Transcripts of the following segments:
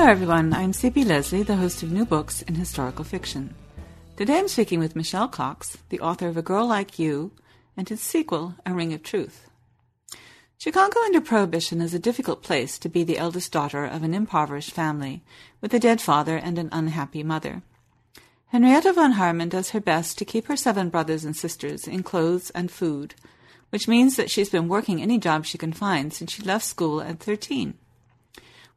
Hello, everyone. I'm C.P. Lesley, the host of New Books in Historical Fiction. Today I'm speaking with Michelle Cox, the author of A Girl Like You and its sequel, A Ring of Truth. Chicago under Prohibition is a difficult place to be the eldest daughter of an impoverished family with a dead father and an unhappy mother. Henrietta von Harmon does her best to keep her seven brothers and sisters in clothes and food, which means that she's been working any job she can find since she left school at 13.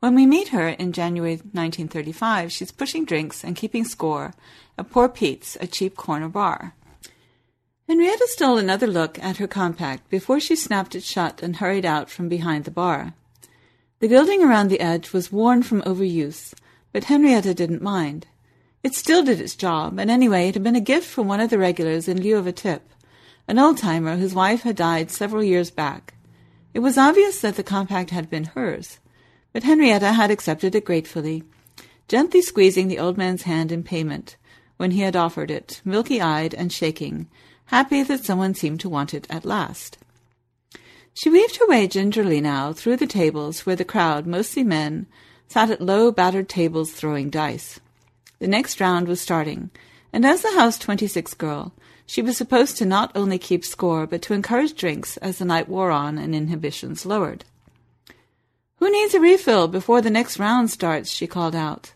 When we meet her in January 1935, she's pushing drinks and keeping score at Poor Pete's, a cheap corner bar. Henrietta stole another look at her compact before she snapped it shut and hurried out from behind the bar. The gilding around the edge was worn from overuse, but Henrietta didn't mind. It still did its job, and anyway, it had been a gift from one of the regulars in lieu of a tip, an old-timer whose wife had died several years back. It was obvious that the compact had been hers, but Henrietta had accepted it gratefully, gently squeezing the old man's hand in payment when he had offered it, milky-eyed and shaking, happy that someone seemed to want it at last. She weaved her way gingerly now through the tables where the crowd, mostly men, sat at low, battered tables throwing dice. The next round was starting, and as the House 26 girl, she was supposed to not only keep score, but to encourage drinks as the night wore on and inhibitions lowered. Who needs a refill before the next round starts? she called out.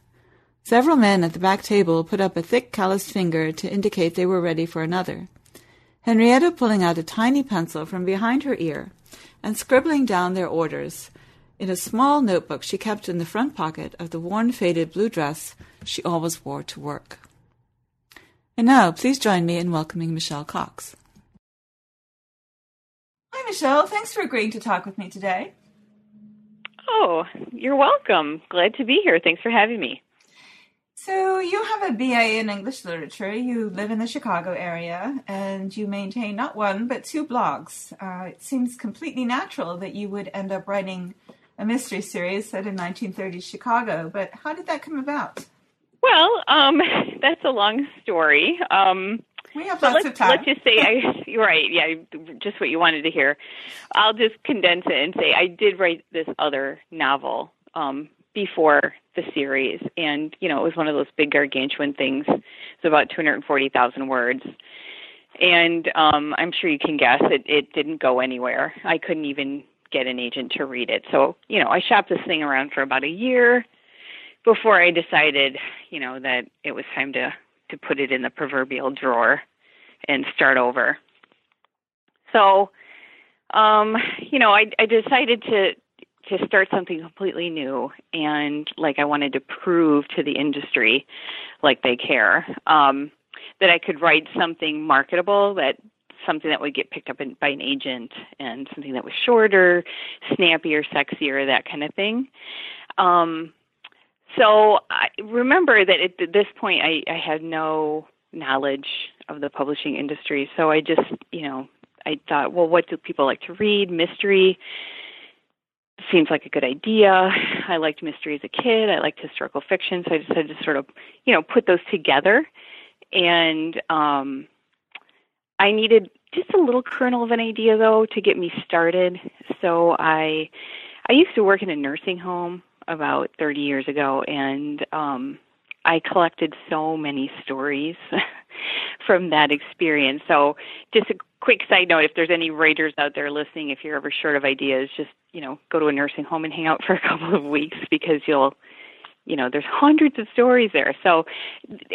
Several men at the back table put up a thick calloused finger to indicate they were ready for another. Henrietta pulling out a tiny pencil from behind her ear and scribbling down their orders in a small notebook she kept in the front pocket of the worn faded blue dress she always wore to work. And now, please join me in welcoming Michelle Cox. Hi, Michelle. Thanks for agreeing to talk with me today. Oh, you're welcome. Glad to be here. Thanks for having me. So, you have a BA in English literature. You live in the Chicago area and you maintain not one, but two blogs. Uh, it seems completely natural that you would end up writing a mystery series set in 1930s Chicago, but how did that come about? Well, um, that's a long story. Um, we have lots let's, of time. Let's just say, I, you're right. Yeah, just what you wanted to hear. I'll just condense it and say I did write this other novel um, before the series, and you know it was one of those big gargantuan things. It's about 240,000 words, and um, I'm sure you can guess it. It didn't go anywhere. I couldn't even get an agent to read it. So you know I shopped this thing around for about a year before I decided, you know, that it was time to to put it in the proverbial drawer and start over. So, um, you know, I, I decided to to start something completely new, and like I wanted to prove to the industry, like they care, um, that I could write something marketable that something that would get picked up in, by an agent and something that was shorter, snappier, sexier, that kind of thing. Um, so I remember that at this point I, I had no knowledge of the publishing industry. So I just, you know, I thought, well, what do people like to read? Mystery seems like a good idea. I liked mystery as a kid. I liked historical fiction, so I decided to sort of, you know, put those together. And um, I needed just a little kernel of an idea, though, to get me started. So I, I used to work in a nursing home about 30 years ago, and um, I collected so many stories from that experience. So, just a quick side note: if there's any writers out there listening, if you're ever short of ideas, just you know go to a nursing home and hang out for a couple of weeks because you'll you know there's hundreds of stories there so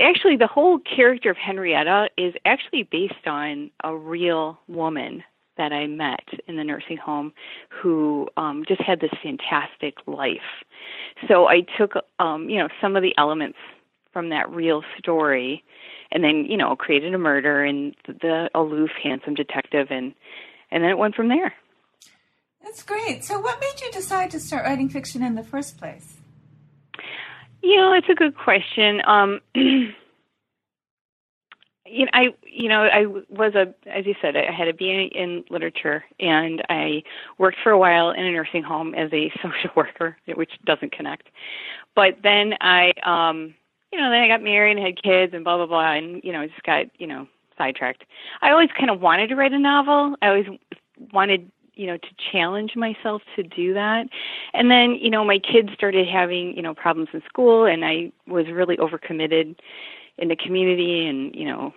actually the whole character of henrietta is actually based on a real woman that I met in the nursing home who um, just had this fantastic life. So I took, um, you know, some of the elements from that real story, and then you know created a murder and the aloof, handsome detective, and and then it went from there. That's great. So, what made you decide to start writing fiction in the first place? You know, it's a good question. Um, you know, I you know I was a as you said I had a BA in literature and I worked for a while in a nursing home as a social worker, which doesn't connect. But then I um you know then I got married and had kids and blah blah blah and you know I just got you know sidetracked. I always kind of wanted to write a novel. I always wanted you know to challenge myself to do that and then you know my kids started having you know problems in school and i was really overcommitted in the community and you know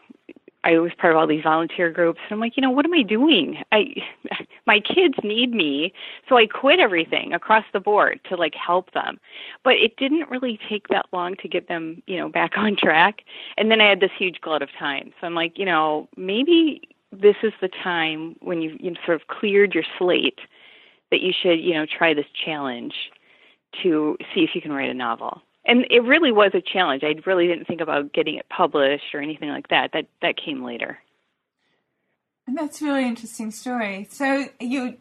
I was part of all these volunteer groups and I'm like, you know, what am I doing? I my kids need me, so I quit everything across the board to like help them. But it didn't really take that long to get them, you know, back on track. And then I had this huge glut of time. So I'm like, you know, maybe this is the time when you've, you've sort of cleared your slate that you should, you know, try this challenge to see if you can write a novel and it really was a challenge. I really didn't think about getting it published or anything like that. That that came later. And that's a really interesting story. So you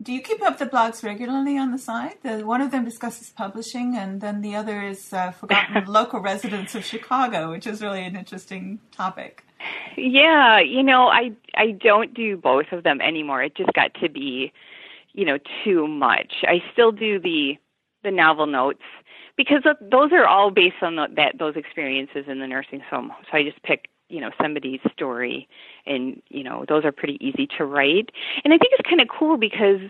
do you keep up the blogs regularly on the side? The, one of them discusses publishing, and then the other is uh, forgotten local residents of Chicago, which is really an interesting topic. Yeah, you know, I I don't do both of them anymore. It just got to be, you know, too much. I still do the the novel notes because those are all based on the, that those experiences in the nursing home. So I just pick you know somebody's story and you know those are pretty easy to write and i think it's kind of cool because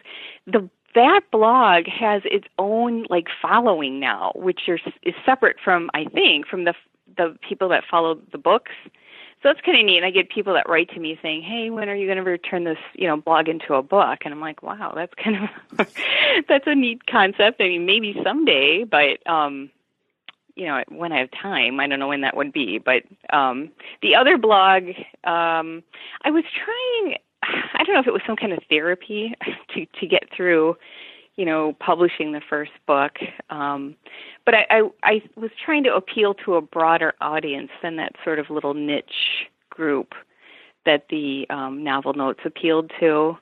the that blog has its own like following now which is, is separate from i think from the the people that follow the books so that's kind of neat. I get people that write to me saying, "Hey, when are you going to turn this, you know, blog into a book?" And I'm like, "Wow, that's kind of that's a neat concept. I mean, maybe someday, but um, you know, when I have time, I don't know when that would be. But um, the other blog, um, I was trying. I don't know if it was some kind of therapy to to get through you know, publishing the first book. Um, but I, I, I was trying to appeal to a broader audience than that sort of little niche group that the um, novel notes appealed to.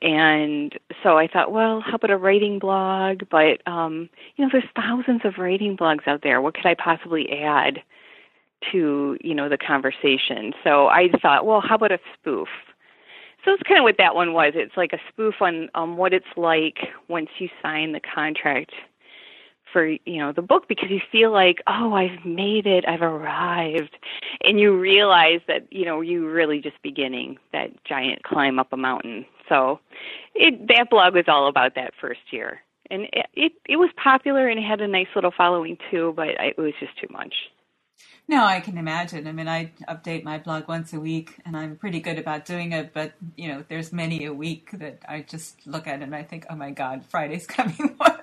And so I thought, well, how about a writing blog? But um, you know, there's thousands of writing blogs out there. What could I possibly add to you know the conversation? So I thought, well, how about a spoof? So it's kind of what that one was. It's like a spoof on um, what it's like once you sign the contract for you know the book because you feel like oh I've made it. I've arrived. And you realize that you know you really just beginning that giant climb up a mountain. So it that blog was all about that first year. And it it, it was popular and it had a nice little following too but it was just too much no, I can imagine. I mean, I update my blog once a week, and I'm pretty good about doing it. But you know, there's many a week that I just look at it and I think, "Oh my God, Friday's coming." I,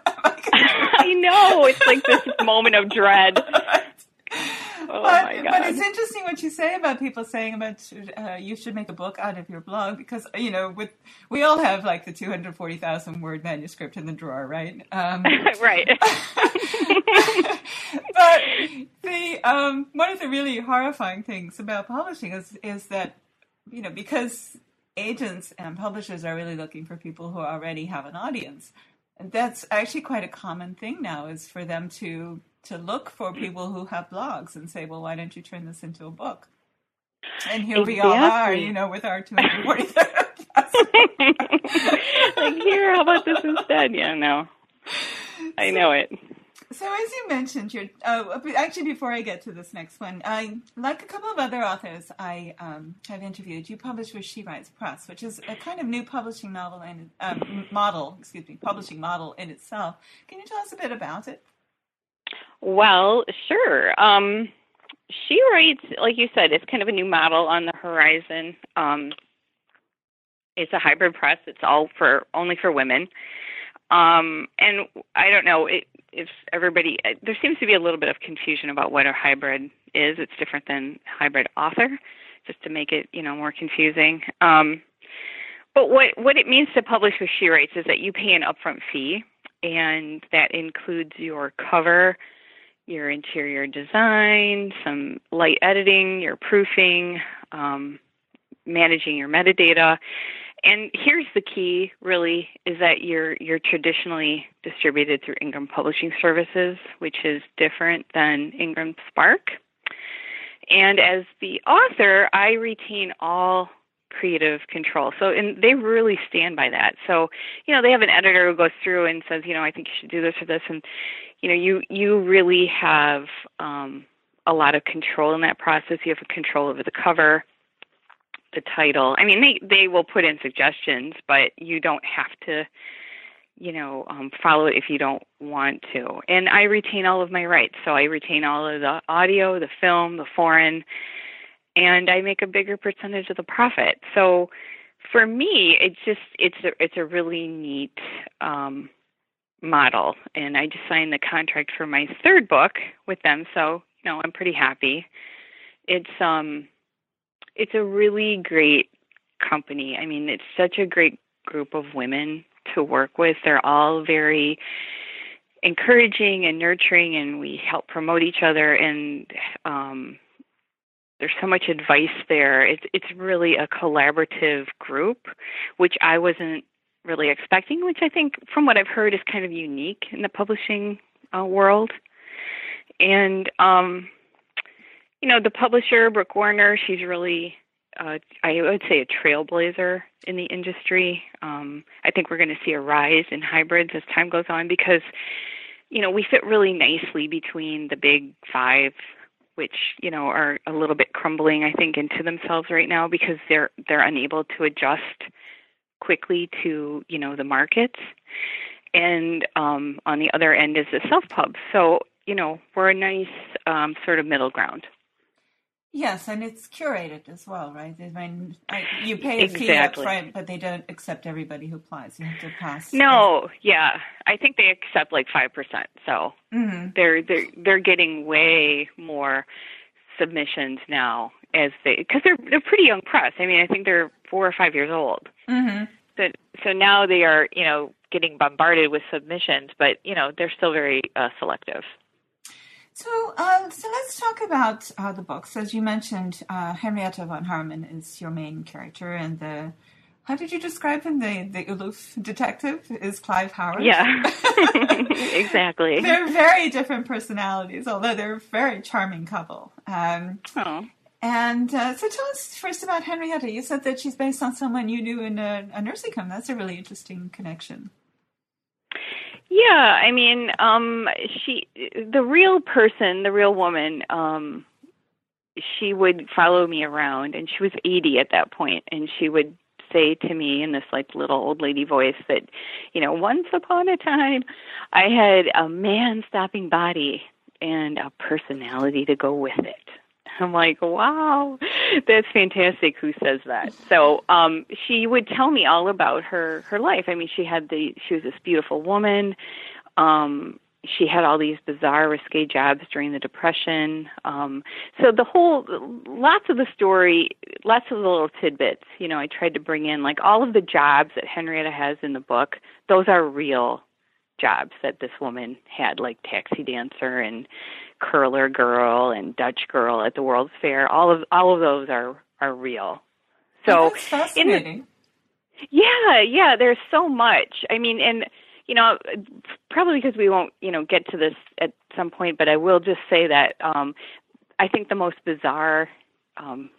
I know it's like this moment of dread. Oh but, but, it's interesting what you say about people saying about uh, you should make a book out of your blog because you know with we all have like the 240,000 word manuscript in the drawer, right? Um, right. but the um, one of the really horrifying things about publishing is is that you know because agents and publishers are really looking for people who already have an audience. And that's actually quite a common thing now is for them to to look for people who have blogs and say, well, why don't you turn this into a book? And here exactly. we all are, you know, with our 240. like, here, how about this instead? Yeah, no. I know it. So, as you mentioned, you're, uh, actually, before I get to this next one, I, like a couple of other authors I um, have interviewed, you published with She Writes Press, which is a kind of new publishing novel and um, model, excuse me, publishing model in itself. Can you tell us a bit about it? Well, sure. Um, she writes, like you said, it's kind of a new model on the horizon. Um, it's a hybrid press. It's all for only for women. Um, and I don't know it, if everybody. There seems to be a little bit of confusion about what a hybrid is. It's different than hybrid author, just to make it you know more confusing. Um, but what what it means to publish with She Writes is that you pay an upfront fee, and that includes your cover your interior design, some light editing, your proofing, um, managing your metadata. And here's the key really is that you're you're traditionally distributed through Ingram Publishing Services, which is different than Ingram Spark. And as the author, I retain all creative control. So and they really stand by that. So, you know, they have an editor who goes through and says, you know, I think you should do this or this and you know, you you really have um a lot of control in that process. You have control over the cover the title. I mean, they they will put in suggestions, but you don't have to, you know, um, follow it if you don't want to. And I retain all of my rights, so I retain all of the audio, the film, the foreign, and I make a bigger percentage of the profit. So for me, it's just it's a it's a really neat um, model, and I just signed the contract for my third book with them, so you know I'm pretty happy. It's um it's a really great company. I mean, it's such a great group of women to work with. They're all very encouraging and nurturing, and we help promote each other. And um, there's so much advice there. It's it's really a collaborative group, which I wasn't really expecting. Which I think, from what I've heard, is kind of unique in the publishing uh, world. And um, you know, the publisher, Brooke Warner, she's really, uh, I would say, a trailblazer in the industry. Um, I think we're going to see a rise in hybrids as time goes on because, you know, we fit really nicely between the big five, which you know are a little bit crumbling, I think, into themselves right now because they're they're unable to adjust quickly to you know the markets. And um, on the other end is the self pub. So you know we're a nice um, sort of middle ground. Yes, and it's curated as well, right? I mean, I, you pay a exactly. fee up front, but they don't accept everybody who applies. You have to pass. No, yeah, I think they accept like five percent. So mm-hmm. they're they're they're getting way more submissions now as they because they're they're pretty young press. I mean, I think they're four or five years old. Mm-hmm. So so now they are you know getting bombarded with submissions, but you know they're still very uh, selective. So, uh, so let's talk about uh, the books. As you mentioned, uh, Henrietta von Harmon is your main character, and the how did you describe him? The the aloof detective is Clive Howard. Yeah, exactly. they're very different personalities, although they're a very charming couple. Um, oh. And uh, so, tell us first about Henrietta. You said that she's based on someone you knew in a, a nursing home. That's a really interesting connection. Yeah, I mean, um she the real person, the real woman, um she would follow me around and she was 80 at that point and she would say to me in this like little old lady voice that you know once upon a time i had a man stopping body and a personality to go with it. I'm like, wow, that's fantastic. Who says that? So um, she would tell me all about her her life. I mean, she had the she was this beautiful woman. Um, she had all these bizarre, risque jobs during the Depression. Um, so the whole, lots of the story, lots of the little tidbits. You know, I tried to bring in like all of the jobs that Henrietta has in the book. Those are real jobs that this woman had, like taxi dancer and curler girl and Dutch girl at the World's Fair. All of all of those are are real. So That's fascinating. The, yeah, yeah. There's so much. I mean, and you know, probably because we won't, you know, get to this at some point, but I will just say that um, I think the most bizarre um,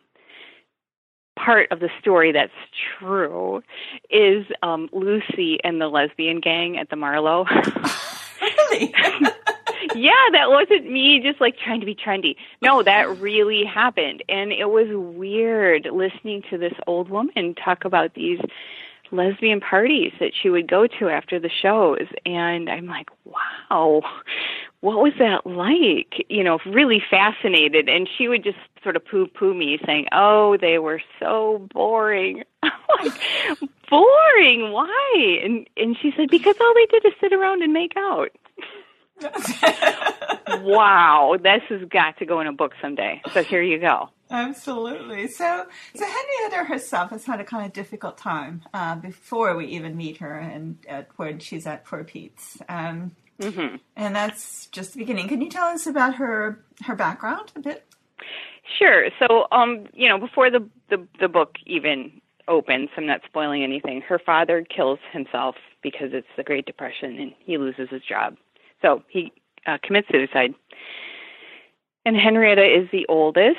part of the story that's true is um, Lucy and the lesbian gang at the Marlowe. really? yeah, that wasn't me just like trying to be trendy. No, that really happened. And it was weird listening to this old woman talk about these lesbian parties that she would go to after the shows. And I'm like, wow, what was that like? You know, really fascinated. And she would just sort of poo poo me, saying, oh, they were so boring. boring? Why? And, and she said, because all they did is sit around and make out. wow, this has got to go in a book someday. So here you go. Absolutely. So, so Henrietta herself has had a kind of difficult time uh, before we even meet her, and at, when she's at Poor Pete's, um, mm-hmm. and that's just the beginning. Can you tell us about her her background a bit? Sure. So, um, you know, before the the, the book even opens, I'm not spoiling anything. Her father kills himself because it's the Great Depression and he loses his job. So he uh, commits suicide. And Henrietta is the oldest.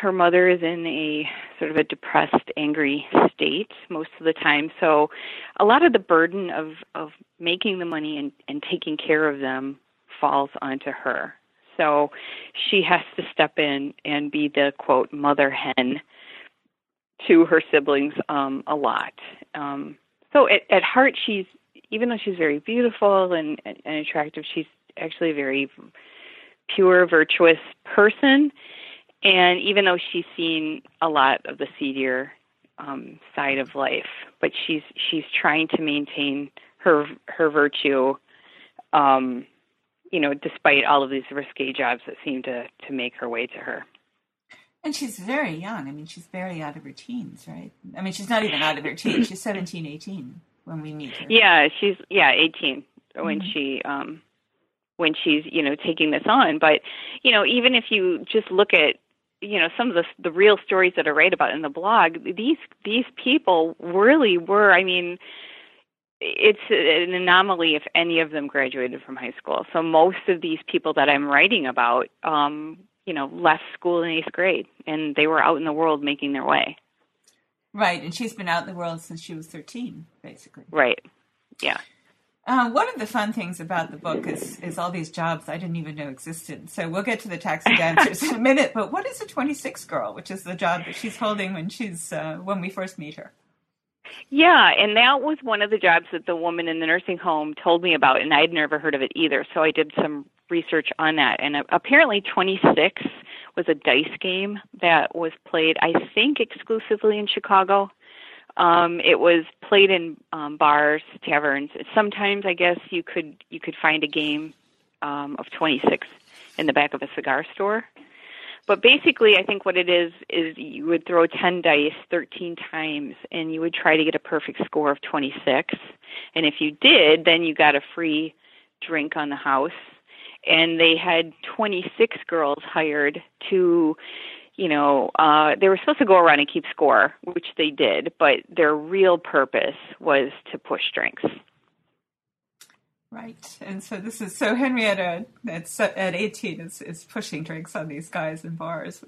Her mother is in a sort of a depressed, angry state most of the time. So a lot of the burden of, of making the money and, and taking care of them falls onto her. So she has to step in and be the quote mother hen to her siblings um, a lot. Um, so at, at heart, she's even though she's very beautiful and, and, and attractive, she's actually a very pure, virtuous person. And even though she's seen a lot of the seedier um, side of life, but she's she's trying to maintain her her virtue, um, you know, despite all of these risque jobs that seem to to make her way to her. And she's very young. I mean, she's barely out of her teens, right? I mean, she's not even out of her teens. She's 17, 18 when we meet her. Yeah, she's yeah, 18 when mm-hmm. she um when she's, you know, taking this on, but you know, even if you just look at you know some of the the real stories that I write about in the blog, these these people really were, I mean, it's an anomaly if any of them graduated from high school. So most of these people that I'm writing about um you know, left school in eighth grade and they were out in the world making their way. Right. And she's been out in the world since she was 13, basically. Right. Yeah. Uh, one of the fun things about the book is is all these jobs I didn't even know existed. So we'll get to the taxi dancers in a minute. But what is a 26 girl, which is the job that she's holding when she's uh, when we first meet her? Yeah, and that was one of the jobs that the woman in the nursing home told me about, and I'd never heard of it either. So I did some research on that, and apparently 26 was a dice game that was played, I think, exclusively in Chicago. Um, it was played in um, bars, taverns. Sometimes, I guess you could you could find a game um, of 26 in the back of a cigar store. But basically, I think what it is is you would throw 10 dice 13 times and you would try to get a perfect score of 26. And if you did, then you got a free drink on the house. And they had 26 girls hired to, you know, uh, they were supposed to go around and keep score, which they did, but their real purpose was to push drinks. Right, and so this is so Henrietta at at eighteen is, is pushing drinks on these guys in bars,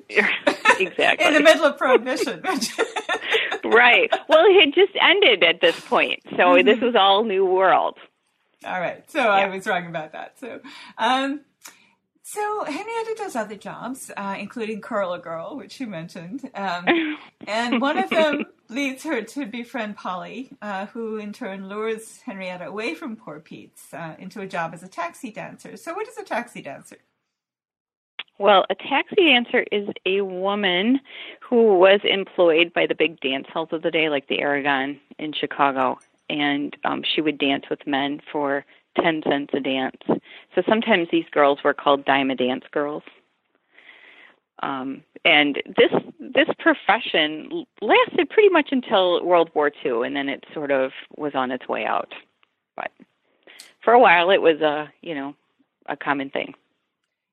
exactly in the middle of prohibition. right. Well, it had just ended at this point, so mm-hmm. this was all new world. All right, so yeah. I was wrong about that. So, um, so Henrietta does other jobs, uh, including Curl a Girl, which you mentioned, um, and one of them leads her to befriend Polly, uh, who in turn lures Henrietta away from Poor Pete's uh, into a job as a taxi dancer. So, what is a taxi dancer? Well, a taxi dancer is a woman who was employed by the big dance halls of the day, like the Aragon in Chicago, and um, she would dance with men for 10 cents a dance. So sometimes these girls were called dime a dance girls. Um, and this this profession lasted pretty much until World War II, and then it sort of was on its way out. But for a while, it was a you know a common thing.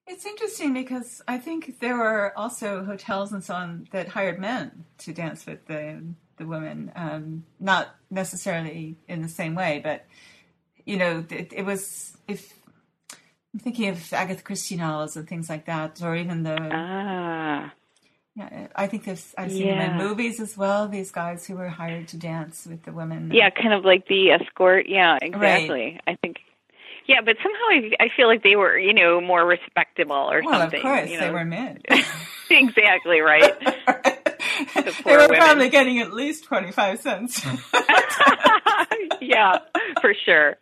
It's interesting because I think there were also hotels and so on that hired men to dance with the the women, um, not necessarily in the same way, but you know, it, it was if I'm thinking of Agatha Christie novels and things like that, or even the. Ah. Yeah, I think I've, I've seen yeah. them in movies as well. These guys who were hired to dance with the women. Yeah, kind of like the escort. Yeah, exactly. Right. I think. Yeah, but somehow I, I feel like they were, you know, more respectable or well, something. Well, of course, you know? they were men. exactly right. the they were women. probably getting at least twenty five cents. yeah, for sure.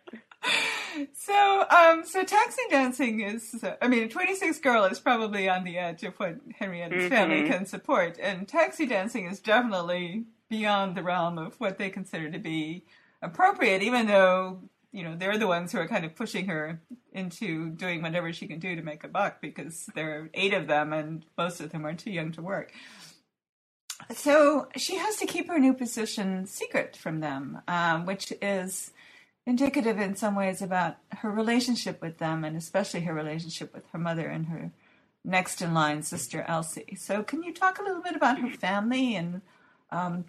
So, um, so taxi dancing is, I mean, a 26 girl is probably on the edge of what Henrietta's mm-hmm. family can support. And taxi dancing is definitely beyond the realm of what they consider to be appropriate, even though, you know, they're the ones who are kind of pushing her into doing whatever she can do to make a buck because there are eight of them and most of them are too young to work. So she has to keep her new position secret from them, um, which is indicative in some ways about her relationship with them and especially her relationship with her mother and her next in line sister Elsie. So, can you talk a little bit about her family and um,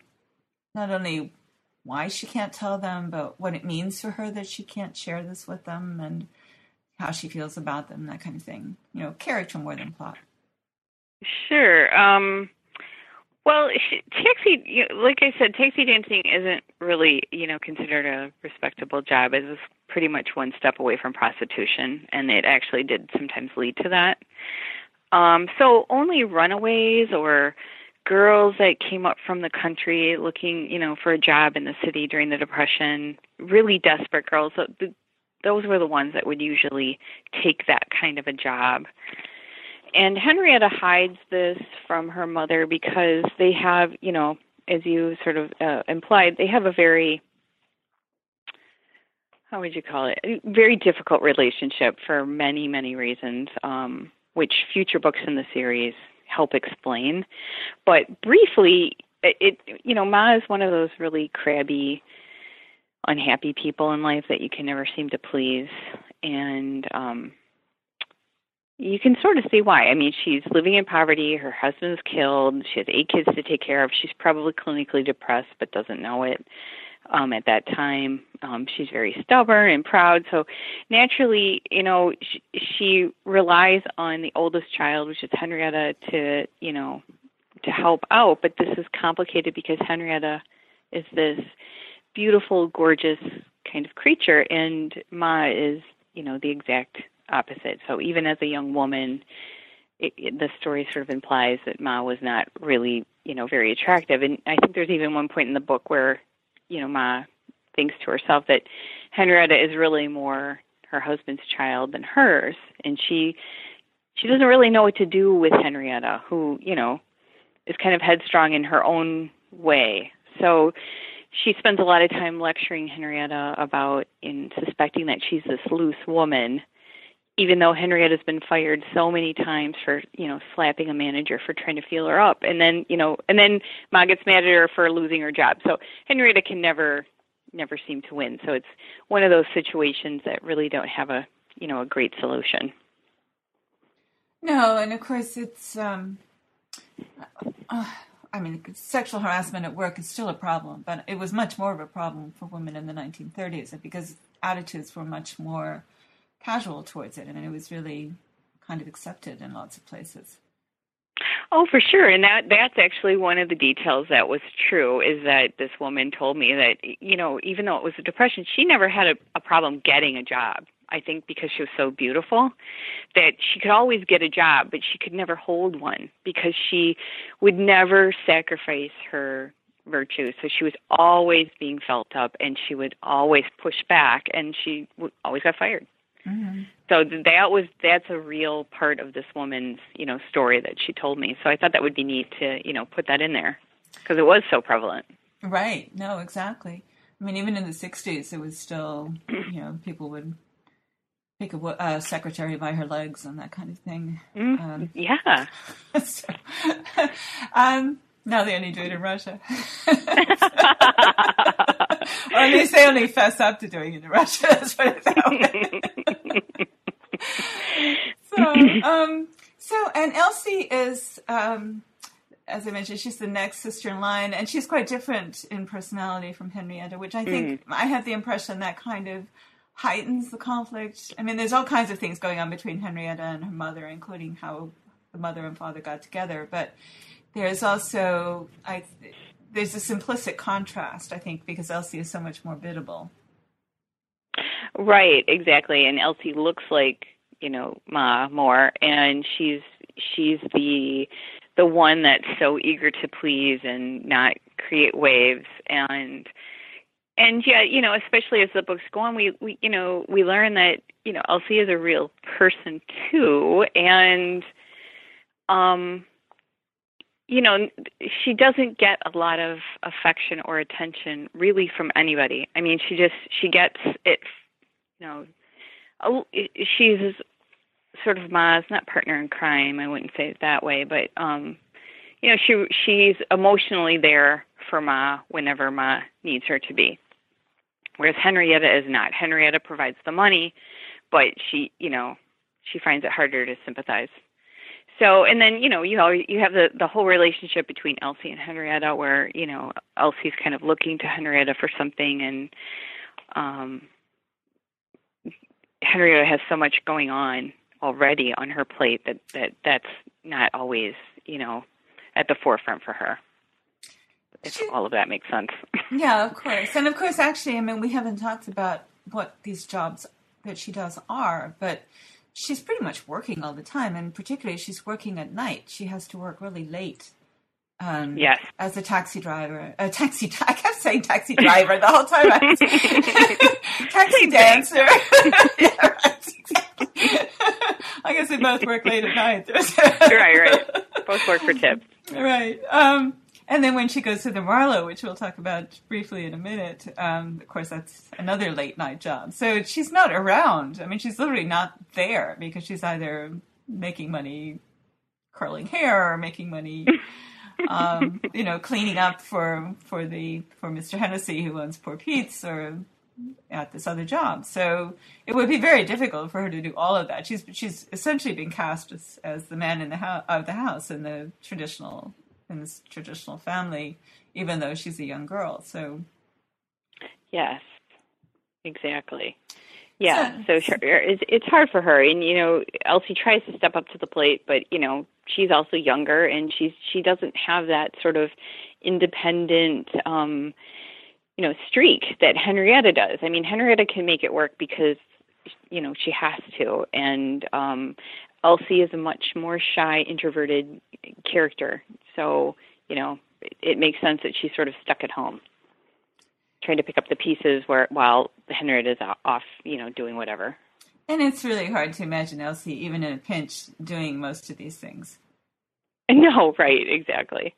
not only why she can't tell them, but what it means for her that she can't share this with them and how she feels about them, that kind of thing. You know, character more than plot. Sure. Um, well, she, taxi, like I said, taxi dancing isn't really, you know, considered a respectable job. It was pretty much one step away from prostitution, and it actually did sometimes lead to that. Um, so only runaways or girls that came up from the country looking, you know, for a job in the city during the Depression, really desperate girls. The Those were the ones that would usually take that kind of a job. And Henrietta hides this from her mother because they have, you know, as you sort of uh, implied, they have a very how would you call it? Very difficult relationship for many, many reasons, um, which future books in the series help explain. But briefly, it it you know, Ma is one of those really crabby, unhappy people in life that you can never seem to please, and um, you can sort of see why. I mean, she's living in poverty. Her husband's killed. She has eight kids to take care of. She's probably clinically depressed, but doesn't know it. Um, at that time, um, she's very stubborn and proud. So naturally, you know, she, she relies on the oldest child, which is Henrietta, to you know, to help out. But this is complicated because Henrietta is this beautiful, gorgeous kind of creature, and Ma is, you know, the exact opposite. So even as a young woman, it, it, the story sort of implies that Ma was not really, you know, very attractive. And I think there's even one point in the book where, you know, Ma thinks to herself that Henrietta is really more her husband's child than hers, and she she doesn't really know what to do with Henrietta, who you know is kind of headstrong in her own way. So she spends a lot of time lecturing Henrietta about in suspecting that she's this loose woman even though Henrietta's been fired so many times for, you know, slapping a manager for trying to feel her up. And then, you know, and then Ma gets mad at her for losing her job. So Henrietta can never never seem to win. So it's one of those situations that really don't have a, you know, a great solution. No, and of course it's um uh, I mean, sexual harassment at work is still a problem, but it was much more of a problem for women in the 1930s because attitudes were much more casual towards it, and it was really kind of accepted in lots of places. Oh, for sure, and that that's actually one of the details that was true. Is that this woman told me that you know even though it was a depression, she never had a, a problem getting a job. I think because she was so beautiful that she could always get a job, but she could never hold one because she would never sacrifice her virtues. So she was always being felt up and she would always push back and she always got fired. Mm-hmm. So that was that's a real part of this woman's you know story that she told me. So I thought that would be neat to you know put that in there because it was so prevalent. Right. No, exactly. I mean, even in the '60s, it was still you know people would pick a, a secretary by her legs and that kind of thing. Mm, um, yeah. so, um, now they only do it in Russia. or at least they say only fess up to doing it in Russia. Let's put it that way. so, um, so, and Elsie is, um, as I mentioned, she's the next sister in line, and she's quite different in personality from Henrietta, which I think mm. I have the impression that kind of heightens the conflict. I mean, there's all kinds of things going on between Henrietta and her mother, including how the mother and father got together, but there's also I there's a simplistic contrast, I think, because Elsie is so much more biddable. Right, exactly. And Elsie looks like you know Ma more, and she's she's the the one that's so eager to please and not create waves and and yeah you know especially as the books go on we we you know we learn that you know elsie is a real person too and um you know, she doesn't get a lot of affection or attention really from anybody. I mean, she just she gets it. You know, she's sort of Ma's not partner in crime. I wouldn't say it that way, but um, you know, she she's emotionally there for Ma whenever Ma needs her to be. Whereas Henrietta is not. Henrietta provides the money, but she, you know, she finds it harder to sympathize so and then you know you always, you have the the whole relationship between Elsie and Henrietta where you know Elsie's kind of looking to Henrietta for something and um Henrietta has so much going on already on her plate that that that's not always you know at the forefront for her. If she, all of that makes sense. Yeah of course. And of course actually i mean we haven't talked about what these jobs that she does are but she's pretty much working all the time, and particularly she's working at night. She has to work really late. Um, yes. As a taxi driver, a taxi. I kept saying taxi driver the whole time. I was, taxi dancer. yeah, right, exactly. I guess they both work late at night. right, right. Both work for tips. Right. Um, and then when she goes to the Marlowe, which we'll talk about briefly in a minute, um, of course, that's another late night job. So she's not around. I mean, she's literally not there because she's either making money curling hair or making money, um, you know, cleaning up for for the for Mr. Hennessy who owns Poor Pete's or at this other job. So it would be very difficult for her to do all of that. She's she's essentially been cast as, as the man in the house of the house in the traditional in this traditional family, even though she's a young girl. So, yes, exactly. Yeah, so, so it's, it's hard for her, and you know, Elsie tries to step up to the plate, but you know, she's also younger, and she's she doesn't have that sort of independent, um, you know, streak that Henrietta does. I mean, Henrietta can make it work because you know she has to, and um, Elsie is a much more shy, introverted character. So, you know, it, it makes sense that she's sort of stuck at home, trying to pick up the pieces where while Henrietta is off, you know, doing whatever. And it's really hard to imagine Elsie, even in a pinch, doing most of these things. No, right, exactly.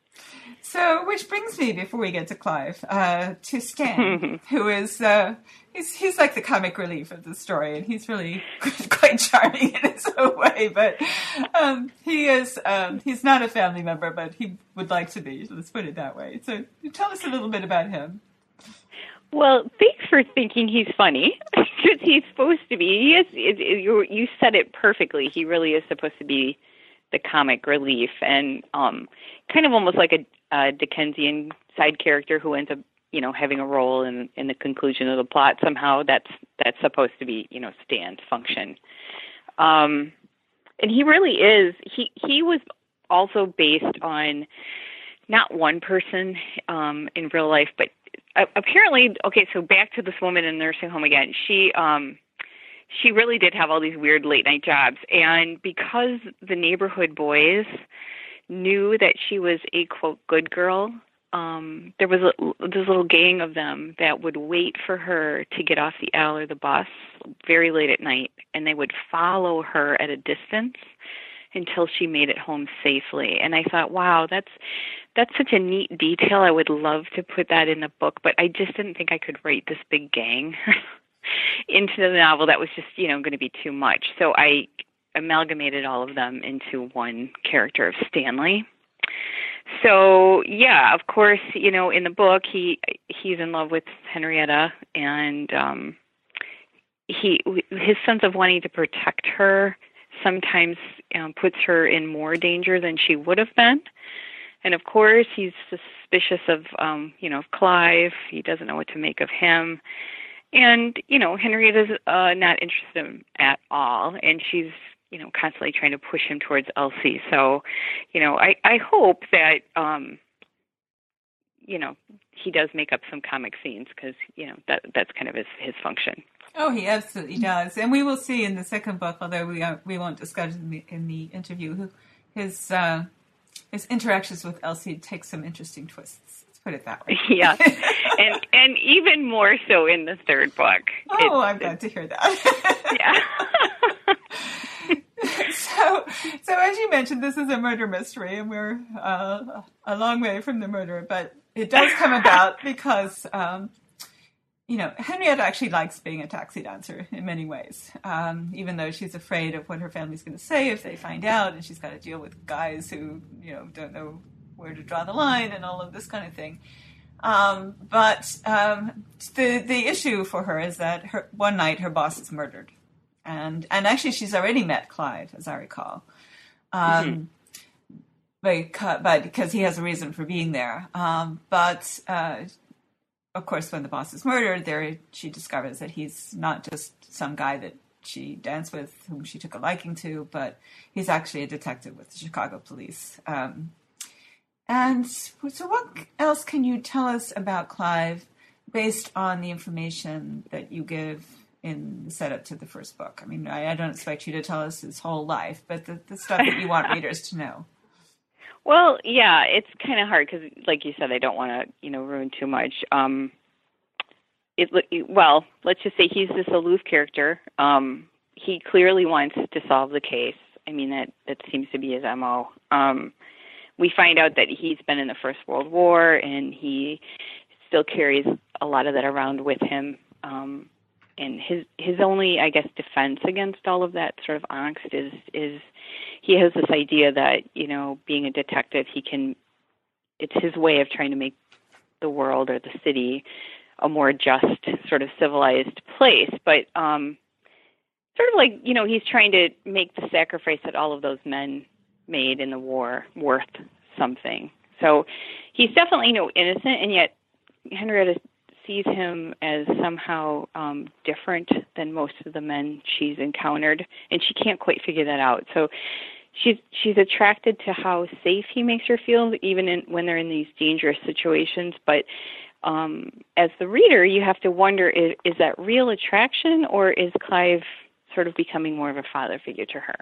So, which brings me, before we get to Clive, uh, to Stan, who is uh, he's he's like the comic relief of the story, and he's really quite charming in his own way. But um, he is um, he's not a family member, but he would like to be. Let's put it that way. So, tell us a little bit about him. Well, thanks for thinking he's funny because he's supposed to be. He is. It, it, you you said it perfectly. He really is supposed to be the comic relief and um kind of almost like a, a Dickensian side character who ends up you know having a role in in the conclusion of the plot. Somehow that's that's supposed to be you know Stan's function. Um and he really is he he was also based on not one person um in real life but apparently okay so back to this woman in the nursing home again. She um she really did have all these weird late night jobs. And because the neighborhood boys knew that she was a quote good girl um there was a this little gang of them that would wait for her to get off the L or the bus very late at night and they would follow her at a distance until she made it home safely. And i thought wow that's that's such a neat detail. I would love to put that in the book but i just didn't think i could write this big gang into the novel. That was just you know going to be too much. So i amalgamated all of them into one character of stanley. So yeah of course you know in the book he he's in love with henrietta and um he his sense of wanting to protect her sometimes um, puts her in more danger than she would have been. And of course he's suspicious of um you know of clive. He doesn't know what to make of him. And you know henrietta's uh not interested in him at all. And she's you know constantly trying to push him towards elsie so you know i i hope that um you know he does make up some comic scenes because you know that that's kind of his his function oh he absolutely does and we will see in the second book although we are, we won't discuss in the, in the interview who his uh his interactions with elsie take some interesting twists Let's put it that way. yeah, and and even more so in the third book. Oh, I'm glad to hear that. yeah. So, so as you mentioned, this is a murder mystery, and we're uh, a long way from the murder, but it does come about because. Um, you know, Henrietta actually likes being a taxi dancer in many ways, um, even though she's afraid of what her family's going to say if they find out, and she's got to deal with guys who, you know, don't know where to draw the line and all of this kind of thing. Um, but um, the the issue for her is that her, one night her boss is murdered, and and actually she's already met Clive, as I recall. Um, mm-hmm. Because, but because he has a reason for being there. Um, but uh, of course, when the boss is murdered, there she discovers that he's not just some guy that she danced with, whom she took a liking to, but he's actually a detective with the Chicago police. Um, and so, what else can you tell us about Clive based on the information that you give in the setup to the first book? I mean, I, I don't expect you to tell us his whole life, but the, the stuff that you want readers to know. Well, yeah, it's kind of hard because, like you said, I don't want to, you know, ruin too much. Um, it well, let's just say he's this aloof character. Um, he clearly wants to solve the case. I mean, that that seems to be his mo. Um, we find out that he's been in the First World War and he still carries a lot of that around with him. Um, and his his only, I guess, defense against all of that sort of angst is is he has this idea that you know, being a detective, he can. It's his way of trying to make the world or the city a more just, sort of civilized place. But um, sort of like you know, he's trying to make the sacrifice that all of those men made in the war worth something. So he's definitely you know innocent, and yet Henrietta sees him as somehow um, different than most of the men she's encountered, and she can't quite figure that out. So she's she's attracted to how safe he makes her feel, even in, when they're in these dangerous situations. But um, as the reader, you have to wonder: is, is that real attraction, or is Clive sort of becoming more of a father figure to her?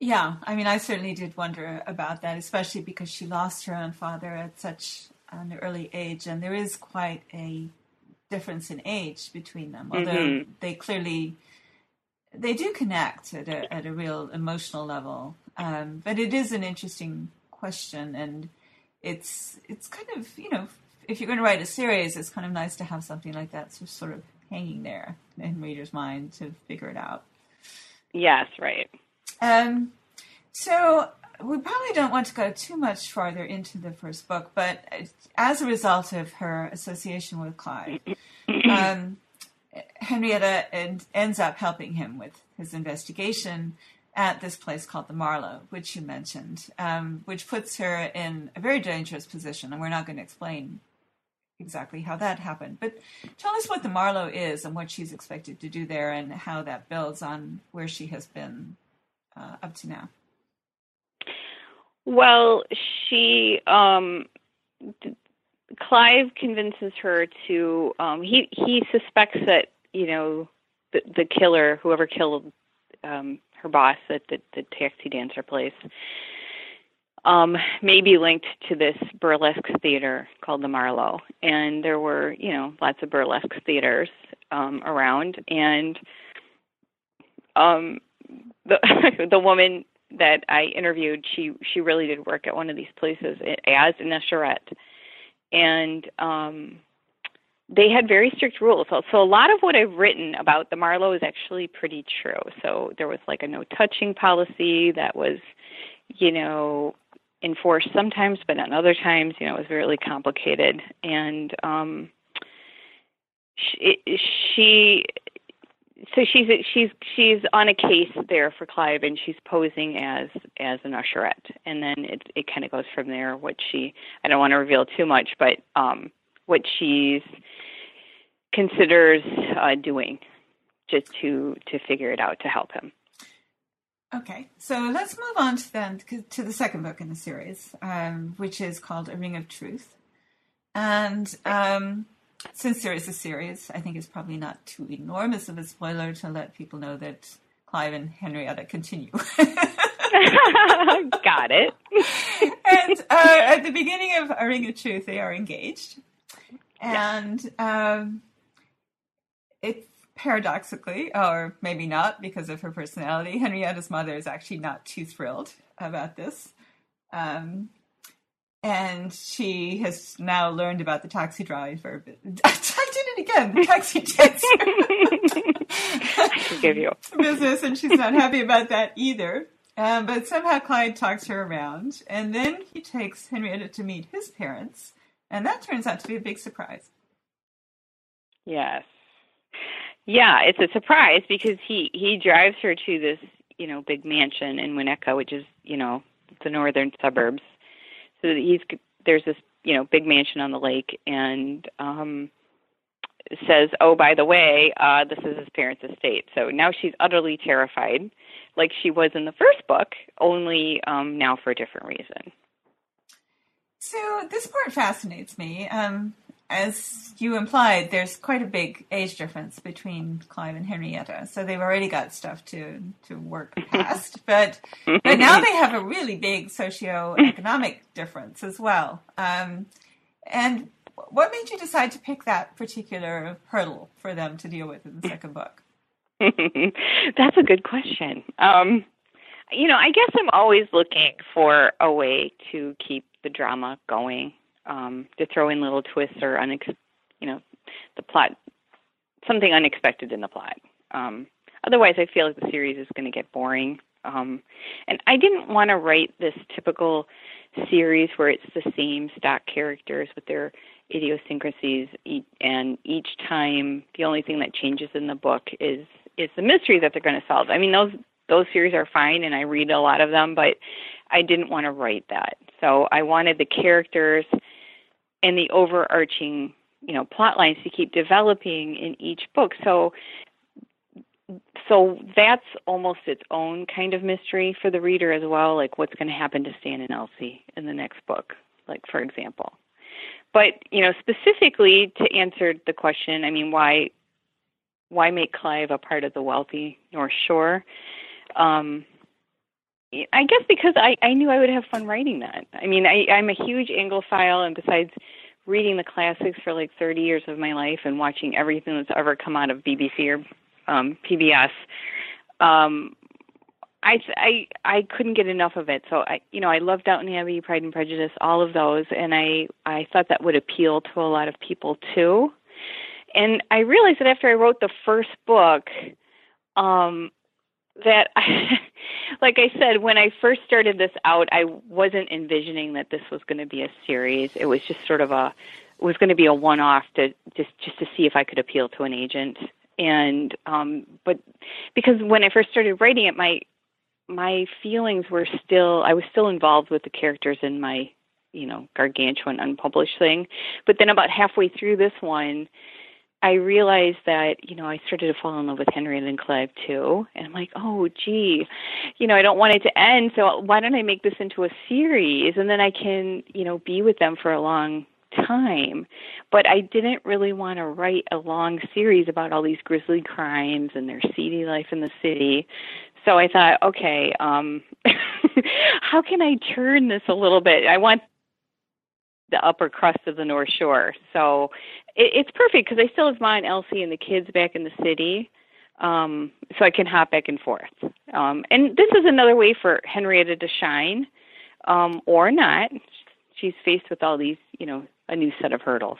Yeah, I mean, I certainly did wonder about that, especially because she lost her own father at such an early age, and there is quite a difference in age between them. Although mm-hmm. they clearly they do connect at a at a real emotional level, um, but it is an interesting question, and it's it's kind of you know if you're going to write a series, it's kind of nice to have something like that just sort of hanging there in reader's mind to figure it out. Yes, right. Um, so we probably don't want to go too much farther into the first book, but as a result of her association with Clive, um, Henrietta ends up helping him with his investigation at this place called the Marlowe, which you mentioned, um, which puts her in a very dangerous position. And we're not going to explain exactly how that happened. But tell us what the Marlowe is and what she's expected to do there and how that builds on where she has been uh, up to now? Well, she um, Clive convinces her to. Um, he he suspects that you know the the killer, whoever killed um, her boss at the, the taxi dancer place, um, may be linked to this burlesque theater called the Marlowe. And there were you know lots of burlesque theaters um, around, and um, the the woman that I interviewed, she she really did work at one of these places as an usherette, and um, they had very strict rules. So, so a lot of what I've written about the Marlowe is actually pretty true. So there was like a no touching policy that was, you know, enforced sometimes, but not other times. You know, it was really complicated, and um, she, she so she's she's she's on a case there for Clive, and she's posing as as an usherette, and then it it kind of goes from there. What she I don't want to reveal too much, but um, what she's considers uh, doing just to to figure it out to help him. Okay, so let's move on to then to the second book in the series, um, which is called A Ring of Truth, and. Um, since there is a series, I think it's probably not too enormous of a spoiler to let people know that Clive and Henrietta continue. Got it. and uh, at the beginning of A Ring of Truth, they are engaged. And um, it's paradoxically, or maybe not because of her personality, Henrietta's mother is actually not too thrilled about this. Um, and she has now learned about the taxi driver. I did it again, the taxi. I forgive you. Business, and she's not happy about that either. Um, but somehow Clive talks her around, and then he takes Henrietta to meet his parents, and that turns out to be a big surprise. Yes. Yeah, it's a surprise because he he drives her to this you know big mansion in Winnetka, which is you know the northern suburbs. So he's there's this you know big mansion on the lake, and um, says, "Oh, by the way, uh, this is his parents' estate." So now she's utterly terrified, like she was in the first book, only um, now for a different reason. So this part fascinates me. Um, as you implied, there's quite a big age difference between Clive and Henrietta, so they've already got stuff to to work past. but but now they have a really big socioeconomic difference as well. Um, and what made you decide to pick that particular hurdle for them to deal with in the second book? That's a good question. Um, you know, I guess I'm always looking for a way to keep the drama going, um, to throw in little twists or unex- you know, the plot, something unexpected in the plot. Um, otherwise, I feel like the series is going to get boring. Um, and I didn't want to write this typical series where it's the same stock characters with their idiosyncrasies, and each time the only thing that changes in the book is is the mystery that they're going to solve. I mean, those those series are fine, and I read a lot of them, but I didn't want to write that. So I wanted the characters and the overarching, you know, plot lines to keep developing in each book. So so that's almost its own kind of mystery for the reader as well, like what's going to happen to Stan and Elsie in the next book, like for example. But, you know, specifically to answer the question, I mean, why why make Clive a part of the wealthy North Shore? Um, I guess because I, I knew I would have fun writing that. I mean, I, I'm a huge Anglophile, and besides reading the classics for like 30 years of my life and watching everything that's ever come out of BBC or um, PBS, um, I, I I couldn't get enough of it. So I you know I loved Downton Abbey, Pride and Prejudice, all of those, and I I thought that would appeal to a lot of people too. And I realized that after I wrote the first book, um, that I, like I said, when I first started this out, I wasn't envisioning that this was going to be a series. It was just sort of a it was going to be a one-off to just just to see if I could appeal to an agent. And um, but because when I first started writing it, my my feelings were still I was still involved with the characters in my you know gargantuan unpublished thing. But then about halfway through this one I realized that, you know, I started to fall in love with Henry and Clive too. And I'm like, oh, gee, you know, I don't want it to end. So why don't I make this into a series? And then I can, you know, be with them for a long time. But I didn't really want to write a long series about all these grisly crimes and their seedy life in the city. So I thought, okay, um, how can I turn this a little bit? I want the upper crust of the North Shore. So it, it's perfect because I still have mine, Elsie, and the kids back in the city. Um, so I can hop back and forth. Um, and this is another way for Henrietta to shine, um, or not. She's faced with all these, you know, a new set of hurdles.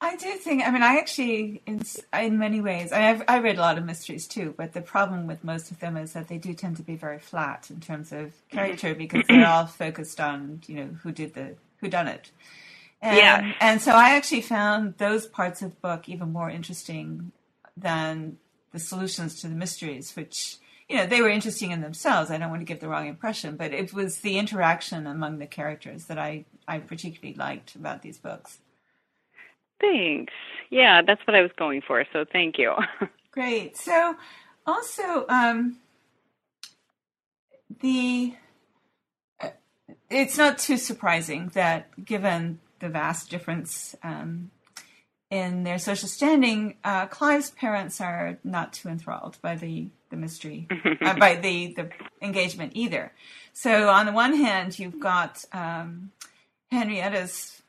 I do think. I mean, I actually, in in many ways, I have I read a lot of mysteries too. But the problem with most of them is that they do tend to be very flat in terms of character mm-hmm. because they're all focused on you know who did the who done it. And, yeah. And so I actually found those parts of the book even more interesting than the solutions to the mysteries, which you know they were interesting in themselves. I don't want to give the wrong impression, but it was the interaction among the characters that I I particularly liked about these books. Thanks. Yeah, that's what I was going for. So thank you. Great. So also um, the uh, it's not too surprising that given the vast difference um, in their social standing, uh, Clive's parents are not too enthralled by the the mystery, uh, by the the engagement either. So on the one hand, you've got um, Henrietta's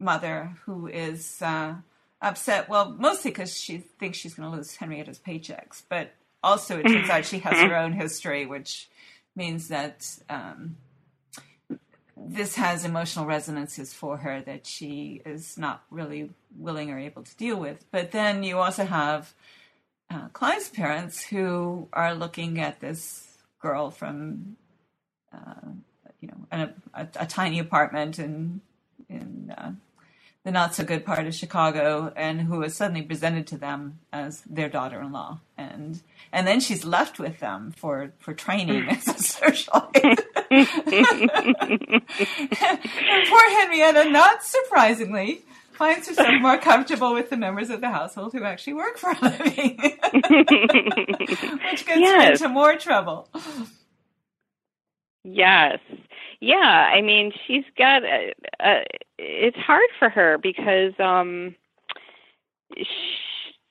mother who is uh, upset. Well, mostly because she thinks she's going to lose Henrietta's paychecks, but also it turns out she has her own history, which means that um, this has emotional resonances for her that she is not really willing or able to deal with. But then you also have uh, parents who are looking at this girl from, uh, you know, a, a, a, tiny apartment in in uh, the not so good part of Chicago and who is suddenly presented to them as their daughter-in-law and and then she's left with them for for training as a socialite. And poor Henrietta, not surprisingly, finds herself more comfortable with the members of the household who actually work for a living, which gets yes. her into more trouble. Yes. Yeah, I mean, she's got a, a it's hard for her because um she,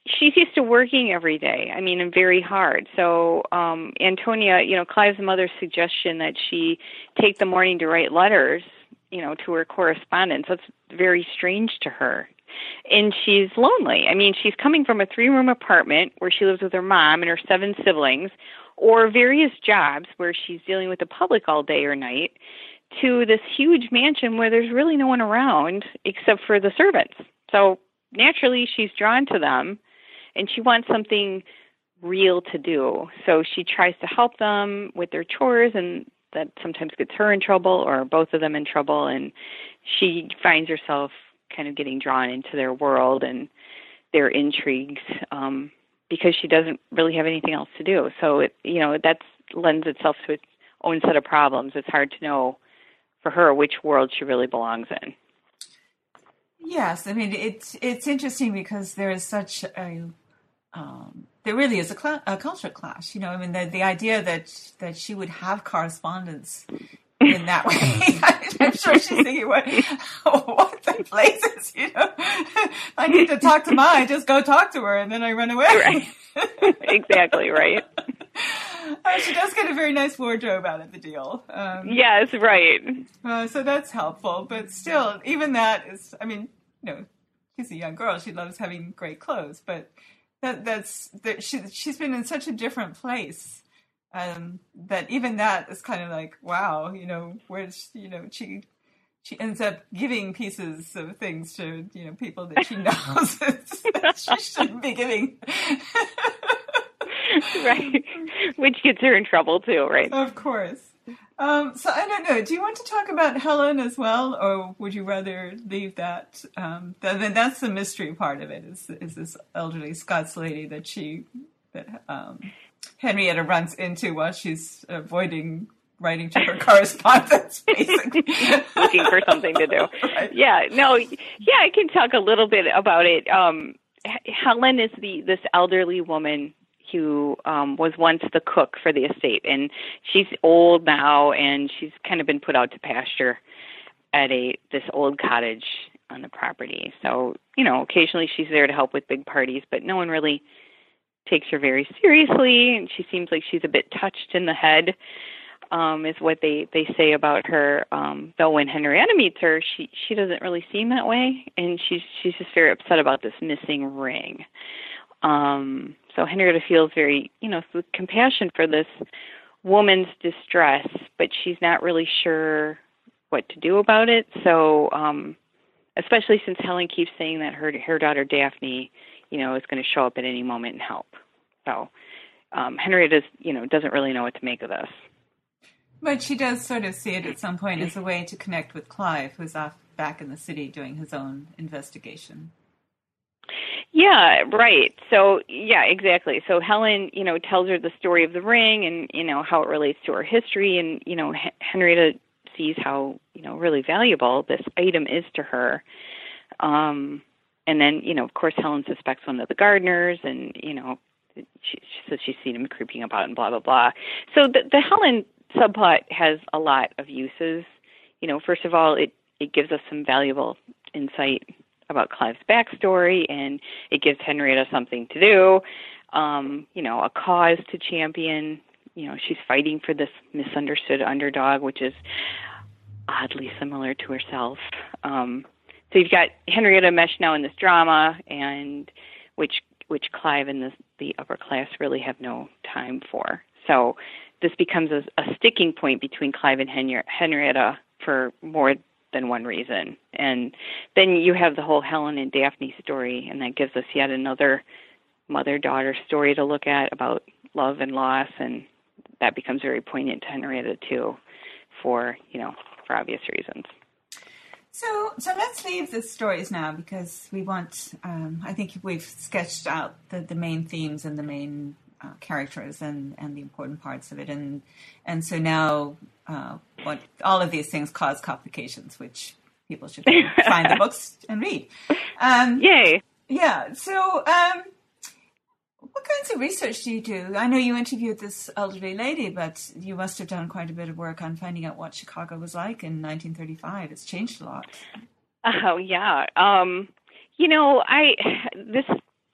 she's used to working every day. I mean, and very hard. So, um Antonia, you know, Clive's mother's suggestion that she take the morning to write letters, you know, to her correspondence, that's very strange to her. And she's lonely. I mean, she's coming from a three room apartment where she lives with her mom and her seven siblings or various jobs where she's dealing with the public all day or night to this huge mansion where there's really no one around except for the servants. So naturally she's drawn to them and she wants something real to do. So she tries to help them with their chores and that sometimes gets her in trouble or both of them in trouble and she finds herself kind of getting drawn into their world and their intrigues um because she doesn't really have anything else to do. So it you know that lends itself to its own set of problems. It's hard to know for her which world she really belongs in. Yes, I mean it's it's interesting because there is such a um, there really is a, cl- a culture clash. You know, I mean the the idea that that she would have correspondence in that way. I'm sure she's thinking, what, what the places, you know? I need to talk to Ma, I just go talk to her and then I run away. Right. exactly, right. Uh, she does get a very nice wardrobe out of the deal. Um, yes, right. Uh, so that's helpful, but still, even that is, I mean, you know, she's a young girl. She loves having great clothes, but that that's that she she's been in such a different place um, that even that is kind of like wow, you know, where you know she she ends up giving pieces of things to you know people that she knows that she shouldn't be giving. right, which gets her in trouble too, right? Of course. Um, so I don't know. Do you want to talk about Helen as well, or would you rather leave that? Um, that that's the mystery part of it. Is is this elderly Scots lady that she that um, Henrietta runs into while she's avoiding writing to her correspondence, basically looking for something to do. Right. Yeah, no, yeah, I can talk a little bit about it. Um, Helen is the this elderly woman who um, was once the cook for the estate, and she's old now, and she's kind of been put out to pasture at a this old cottage on the property. So you know, occasionally she's there to help with big parties, but no one really takes her very seriously, and she seems like she's a bit touched in the head. Um, is what they they say about her. Um, though when Henrietta meets her, she she doesn't really seem that way, and she's she's just very upset about this missing ring. Um, so Henrietta feels very, you know, compassion for this woman's distress, but she's not really sure what to do about it. So, um, especially since Helen keeps saying that her her daughter Daphne, you know, is going to show up at any moment and help. So um, Henrietta, you know, doesn't really know what to make of this. But she does sort of see it at some point as a way to connect with Clive, who's off back in the city doing his own investigation. Yeah, right. So, yeah, exactly. So Helen, you know, tells her the story of the ring and, you know, how it relates to her history and, you know, Henrietta sees how, you know, really valuable this item is to her. Um and then, you know, of course Helen suspects one of the gardeners and, you know, she, says she's seen him creeping about and blah blah blah. So the the Helen subplot has a lot of uses. You know, first of all, it it gives us some valuable insight about Clive's backstory, and it gives Henrietta something to do. Um, you know, a cause to champion. You know, she's fighting for this misunderstood underdog, which is oddly similar to herself. Um, so you've got Henrietta Mesh now in this drama, and which which Clive and the, the upper class really have no time for. So this becomes a, a sticking point between Clive and Henrietta for more than one reason. And then you have the whole Helen and Daphne story, and that gives us yet another mother daughter story to look at about love and loss, and that becomes very poignant to Henrietta too, for you know for obvious reasons. So, so let's leave the stories now because we want. Um, I think we've sketched out the, the main themes and the main uh, characters and, and the important parts of it, and and so now uh, what all of these things cause complications, which people should find the books and read. Um, Yay! Yeah. So, um, what kinds of research do you do? I know you interviewed this elderly lady, but you must have done quite a bit of work on finding out what Chicago was like in 1935. It's changed a lot. Oh yeah. Um, you know, I this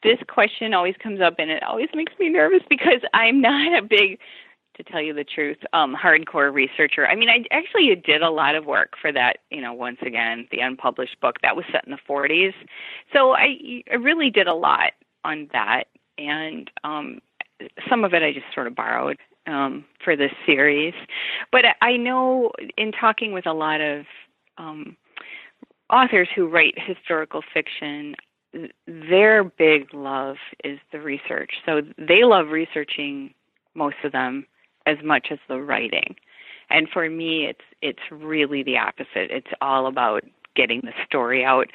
this question always comes up, and it always makes me nervous because I'm not a big to tell you the truth, um, hardcore researcher. I mean, I actually did a lot of work for that, you know, once again, the unpublished book that was set in the 40s. So I, I really did a lot on that and um, some of it I just sort of borrowed um, for this series. But I know in talking with a lot of um, authors who write historical fiction, their big love is the research. So they love researching most of them as much as the writing. And for me, it's it's really the opposite. It's all about getting the story out.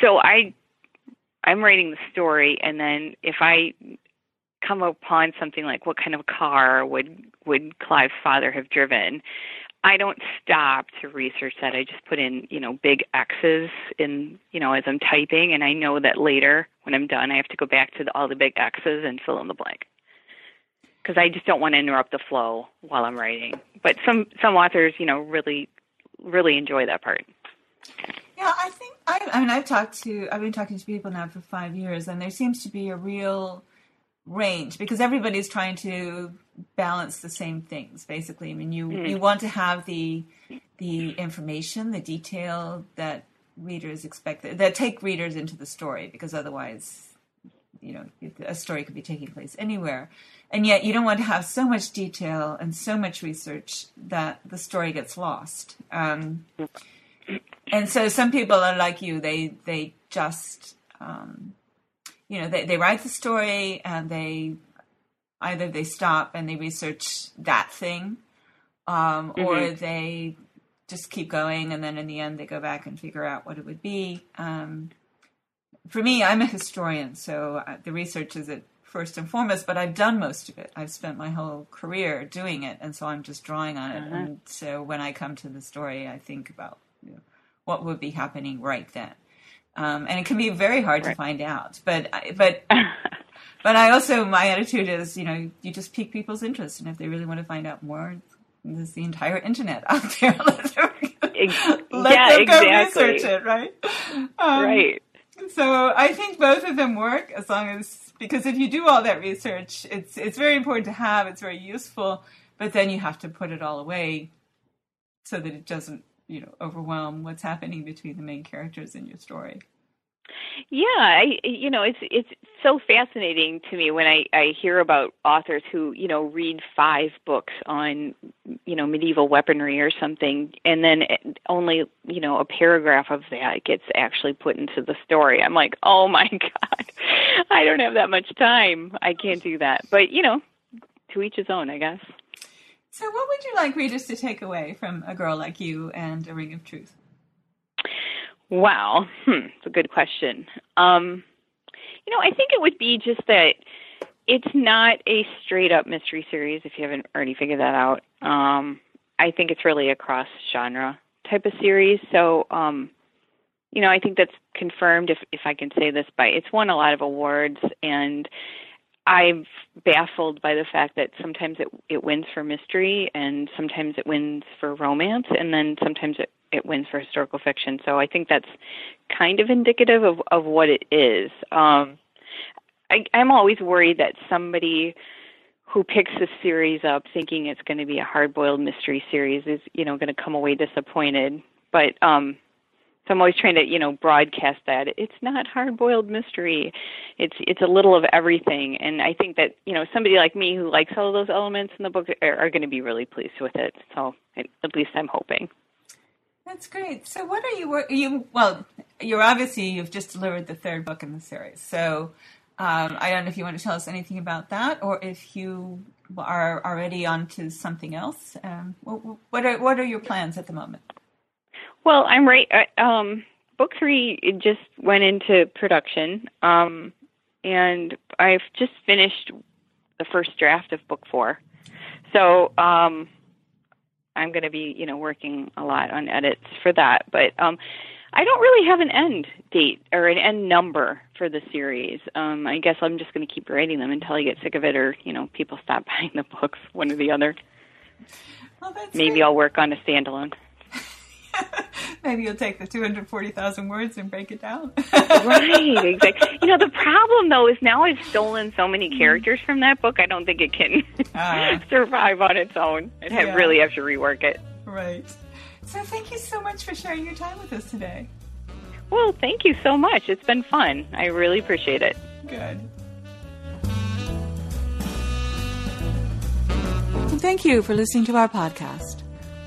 So I I'm writing the story, and then if I come upon something like what kind of car would would Clive's father have driven, I don't stop to research that. I just put in, you know, big X's in, you know, as I'm typing, and I know that later when I'm done, I have to go back to the, all the big X's and fill in the blank because I just don't want to interrupt the flow while I'm writing. But some some authors, you know, really really enjoy that part. Yeah, I think I, I mean I've talked to I've been talking to people now for five years, and there seems to be a real range because everybody's trying to balance the same things. Basically, I mean you mm. you want to have the the information, the detail that readers expect that take readers into the story because otherwise, you know, a story could be taking place anywhere. And yet, you don't want to have so much detail and so much research that the story gets lost. Um, and so some people are like you they they just um, you know they, they write the story and they either they stop and they research that thing um, mm-hmm. or they just keep going and then in the end they go back and figure out what it would be um, for me i'm a historian so uh, the research is at first and foremost but i've done most of it i've spent my whole career doing it and so i'm just drawing on it uh-huh. and so when i come to the story i think about what would be happening right then. Um, and it can be very hard right. to find out. But but but I also my attitude is you know you just pique people's interest, and if they really want to find out more, there's the entire internet out there. let them, let yeah, them go exactly. research it, right? Um, right. So I think both of them work as long as because if you do all that research, it's it's very important to have. It's very useful, but then you have to put it all away so that it doesn't you know overwhelm what's happening between the main characters in your story? Yeah i you know it's it's so fascinating to me when i i hear about authors who you know read five books on you know medieval weaponry or something and then only you know a paragraph of that gets actually put into the story. I'm like oh my god i don't have that much time. I can't do that. But you know to each his own i guess so, what would you like readers to take away from A Girl Like You and A Ring of Truth? Wow, hmm, it's a good question. Um, you know, I think it would be just that it's not a straight up mystery series if you haven't already figured that out. Um, I think it's really a cross genre type of series. So, um, you know, I think that's confirmed if if I can say this by it's won a lot of awards and I'm baffled by the fact that sometimes it it wins for mystery and sometimes it wins for romance and then sometimes it it wins for historical fiction. So I think that's kind of indicative of of what it is. Um I I'm always worried that somebody who picks this series up thinking it's going to be a hard-boiled mystery series is, you know, going to come away disappointed. But um so I'm always trying to, you know, broadcast that it's not hard-boiled mystery. It's it's a little of everything, and I think that you know somebody like me who likes all of those elements in the book are, are going to be really pleased with it. So at least I'm hoping. That's great. So what are you you well? You're obviously you've just delivered the third book in the series. So um, I don't know if you want to tell us anything about that, or if you are already on to something else. Um, what, what are what are your plans at the moment? Well, I'm right. Uh, um, book three just went into production, um, and I've just finished the first draft of book four. So um, I'm going to be, you know, working a lot on edits for that. But um, I don't really have an end date or an end number for the series. Um, I guess I'm just going to keep writing them until I get sick of it, or you know, people stop buying the books, one or the other. Well, Maybe great. I'll work on a standalone. Maybe you'll take the 240,000 words and break it down. right, exactly. You know, the problem though is now I've stolen so many characters from that book. I don't think it can Ah. survive on its own. I'd have, Yeah. really have to rework it. right. So thank you so much for sharing your time with us today. Well, thank you so much. It's been fun. I really appreciate it. Good. Thank you for listening to our podcast.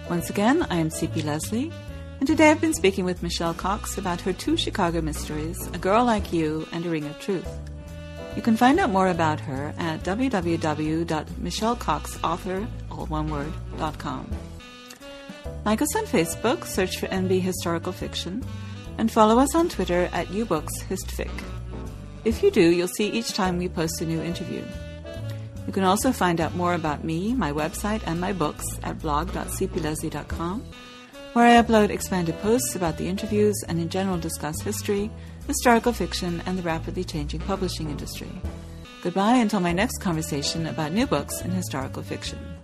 Once again, I am CP Lesley, and today I've been speaking with Michelle Cox about her two Chicago mysteries, A Girl Like You and A Ring of Truth. You can find out more about her at www.michellecoxauthor, all one word, dot com. Like us on Facebook, search for NB Historical Fiction, and follow us on Twitter at ubooksHistfic. If you do, you'll see each time we post a new interview. You can also find out more about me, my website, and my books at blog.cplesley.com, where I upload expanded posts about the interviews and in general discuss history, historical fiction, and the rapidly changing publishing industry. Goodbye until my next conversation about new books in historical fiction.